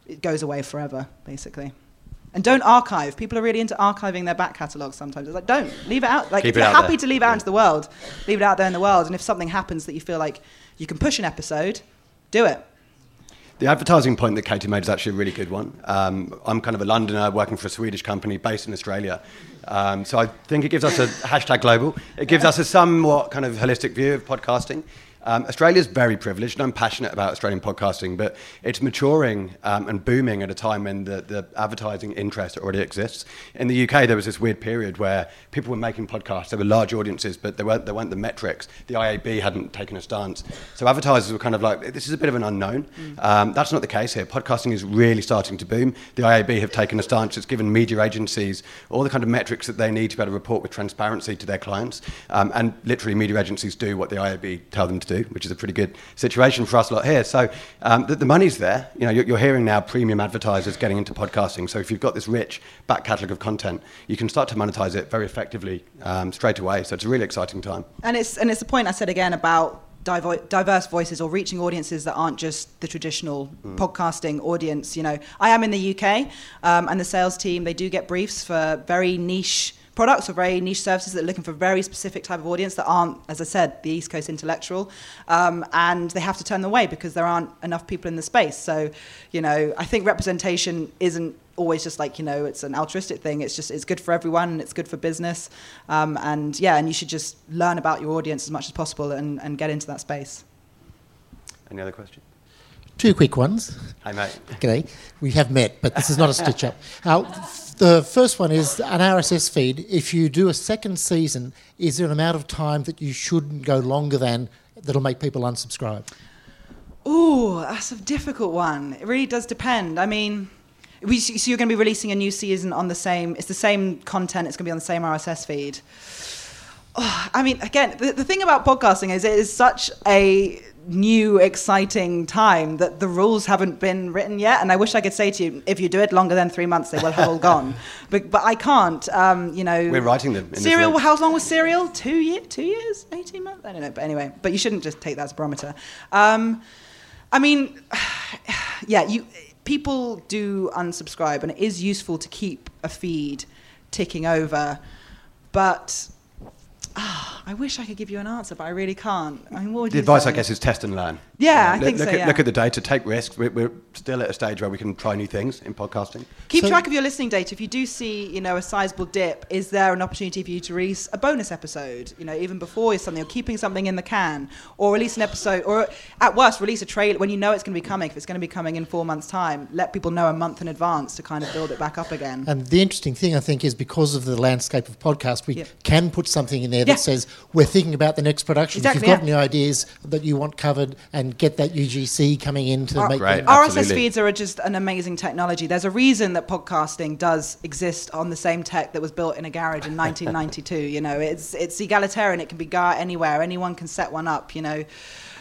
it goes away forever, basically. And don't archive. People are really into archiving their back catalogue sometimes. It's like, don't leave it out. Like, Keep if you're happy there. to leave it out into the world, leave it out there in the world. And if something happens that you feel like you can push an episode, do it. The advertising point that Katie made is actually a really good one. Um, I'm kind of a Londoner working for a Swedish company based in Australia. Um, so I think it gives us a hashtag global. It gives us a somewhat kind of holistic view of podcasting. Um, is very privileged, and I'm passionate about Australian podcasting, but it's maturing um, and booming at a time when the, the advertising interest already exists. In the UK, there was this weird period where people were making podcasts. There were large audiences, but there weren't, there weren't the metrics. The IAB hadn't taken a stance. So advertisers were kind of like, this is a bit of an unknown. Um, that's not the case here. Podcasting is really starting to boom. The IAB have taken a stance. It's given media agencies all the kind of metrics metrics that they need to be able to report with transparency to their clients. Um, and literally, media agencies do what the IAB tell them to do, which is a pretty good situation for us a lot here. So um, the, the, money's there. You know, you're, you're, hearing now premium advertisers getting into podcasting. So if you've got this rich back catalogue of content, you can start to monetize it very effectively um, straight away. So it's a really exciting time. And it's and it's the point I said again about diverse voices or reaching audiences that aren't just the traditional mm. podcasting audience. You know, I am in the UK, um, and the sales team they do get briefs for very niche products or very niche services that are looking for a very specific type of audience that aren't, as I said, the East Coast intellectual, um, and they have to turn them away because there aren't enough people in the space. So, you know, I think representation isn't always just like you know it's an altruistic thing. It's just it's good for everyone and it's good for business. Um, and yeah and you should just learn about your audience as much as possible and, and get into that space. Any other questions? Two quick ones. Hi mate. Okay we have met but this is not a stitch up. Uh, the first one is an rss feed if you do a second season is there an amount of time that you shouldn't go longer than that'll make people unsubscribe Oh, that's a difficult one. It really does depend. I mean, we, so you're going to be releasing a new season on the same. It's the same content. It's going to be on the same RSS feed. Oh, I mean, again, the, the thing about podcasting is it is such a new, exciting time that the rules haven't been written yet. And I wish I could say to you, if you do it longer than three months, they will have all gone. But, but I can't. Um, you know, we're writing them. Serial. How long was Serial? Two years? Two years? Eighteen months? I don't know. But anyway, but you shouldn't just take that as a barometer. Um, I mean, yeah, you people do unsubscribe, and it is useful to keep a feed ticking over. But oh, I wish I could give you an answer, but I really can't. I mean, what would the advice, say? I guess, is test and learn. Yeah, I think look so. At, yeah. Look at the data, take risks. We're, we're, still at a stage where we can try new things in podcasting. Keep so, track of your listening data. If you do see, you know, a sizable dip, is there an opportunity for you to release a bonus episode? You know, even before something, or keeping something in the can, or release an episode, or at worst, release a trailer when you know it's going to be coming. If it's going to be coming in four months' time, let people know a month in advance to kind of build it back up again. And the interesting thing, I think, is because of the landscape of podcast, we yep. can put something in there that says we're thinking about the next production. Exactly, if you've got yeah. any ideas that you want covered, and get that UGC coming in to oh, make right, RSS feeds are just an amazing technology. There's a reason that podcasting does exist on the same tech that was built in a garage in 1992. you know, it's it's egalitarian. It can be gar anywhere. Anyone can set one up. You know.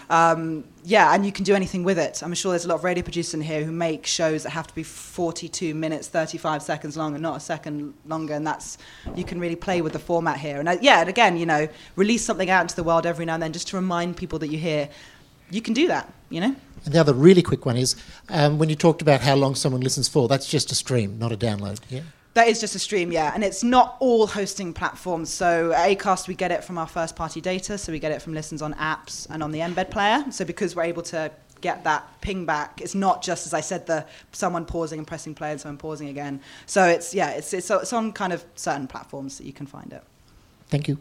Um, yeah, and you can do anything with it. I'm sure there's a lot of radio producers in here who make shows that have to be 42 minutes, 35 seconds long, and not a second longer. And that's you can really play with the format here. And uh, yeah, and again, you know, release something out into the world every now and then just to remind people that you hear. You can do that, you know. And the other really quick one is um, when you talked about how long someone listens for. That's just a stream, not a download. Yeah. That is just a stream, yeah. And it's not all hosting platforms. So at Acast, we get it from our first party data. So we get it from listens on apps and on the embed player. So because we're able to get that ping back, it's not just, as I said, the someone pausing and pressing play and someone pausing again. So it's, yeah, it's, it's, it's on kind of certain platforms that you can find it. Thank you.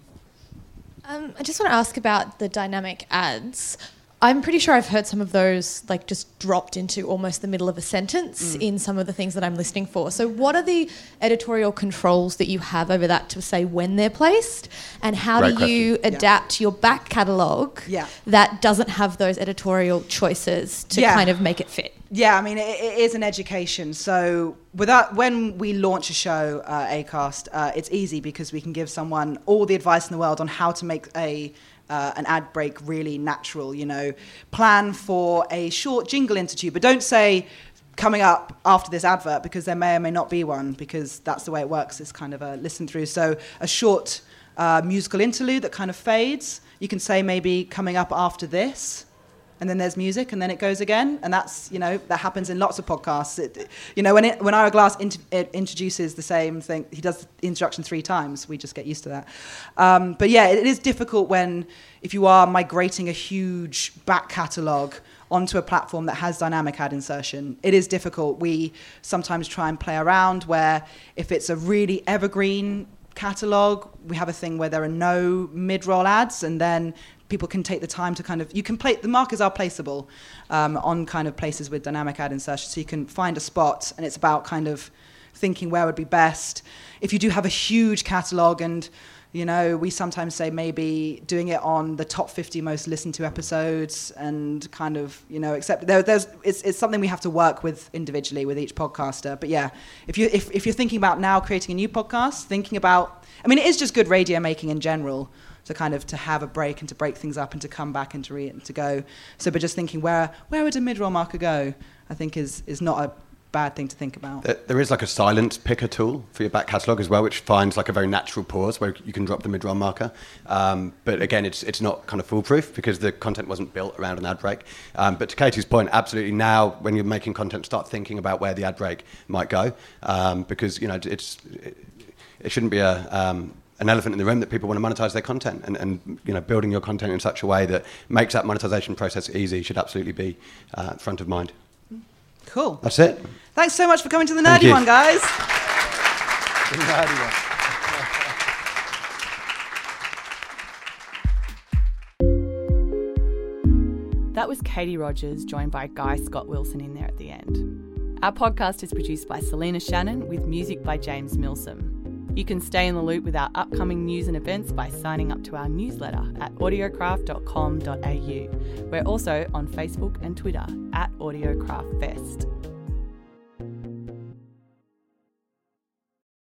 Um, I just want to ask about the dynamic ads. I'm pretty sure I've heard some of those like just dropped into almost the middle of a sentence mm. in some of the things that I'm listening for. So, what are the editorial controls that you have over that to say when they're placed, and how Great do question. you adapt yeah. your back catalogue yeah. that doesn't have those editorial choices to yeah. kind of make it fit? Yeah, I mean, it, it is an education. So, without when we launch a show, uh, Acast, uh, it's easy because we can give someone all the advice in the world on how to make a uh, an ad break really natural. You know, plan for a short jingle interlude, but don't say coming up after this advert because there may or may not be one because that's the way it works. It's kind of a listen through. So a short uh, musical interlude that kind of fades. You can say maybe coming up after this and then there's music, and then it goes again, and that's you know that happens in lots of podcasts. It, you know, when it, when Ira Glass int- introduces the same thing, he does the introduction three times. We just get used to that. Um, but yeah, it, it is difficult when if you are migrating a huge back catalogue onto a platform that has dynamic ad insertion. It is difficult. We sometimes try and play around where if it's a really evergreen catalog, we have a thing where there are no mid-roll ads, and then people can take the time to kind of you can play the markers are placeable um, on kind of places with dynamic ad insertion so you can find a spot and it's about kind of thinking where would be best if you do have a huge catalog and You know, we sometimes say maybe doing it on the top 50 most listened to episodes and kind of, you know, accept there, there's it's, it's something we have to work with individually with each podcaster. But yeah, if you if, if you're thinking about now creating a new podcast, thinking about I mean, it is just good radio making in general to kind of to have a break and to break things up and to come back and to re- and to go. So, but just thinking where where would a mid roll marker go, I think is is not a bad thing to think about. There- is like a silent picker tool for your back catalogue as well, which finds like a very natural pause where you can drop the mid-roll marker. Um, but again, it's it's not kind of foolproof because the content wasn't built around an ad break. Um, but to Katie's point, absolutely now when you're making content, start thinking about where the ad break might go um, because you know it's it, it shouldn't be a um, an elephant in the room that people want to monetize their content and, and you know building your content in such a way that makes that monetization process easy should absolutely be uh, front of mind. Cool. That's it. Thanks so much for coming to the nerdy one, guys. the nerdy one. That was Katie Rogers, joined by Guy Scott Wilson in there at the end. Our podcast is produced by Selena Shannon with music by James Milsom. You can stay in the loop with our upcoming news and events by signing up to our newsletter at audiocraft.com.au. We're also on Facebook and Twitter at AudiocraftFest.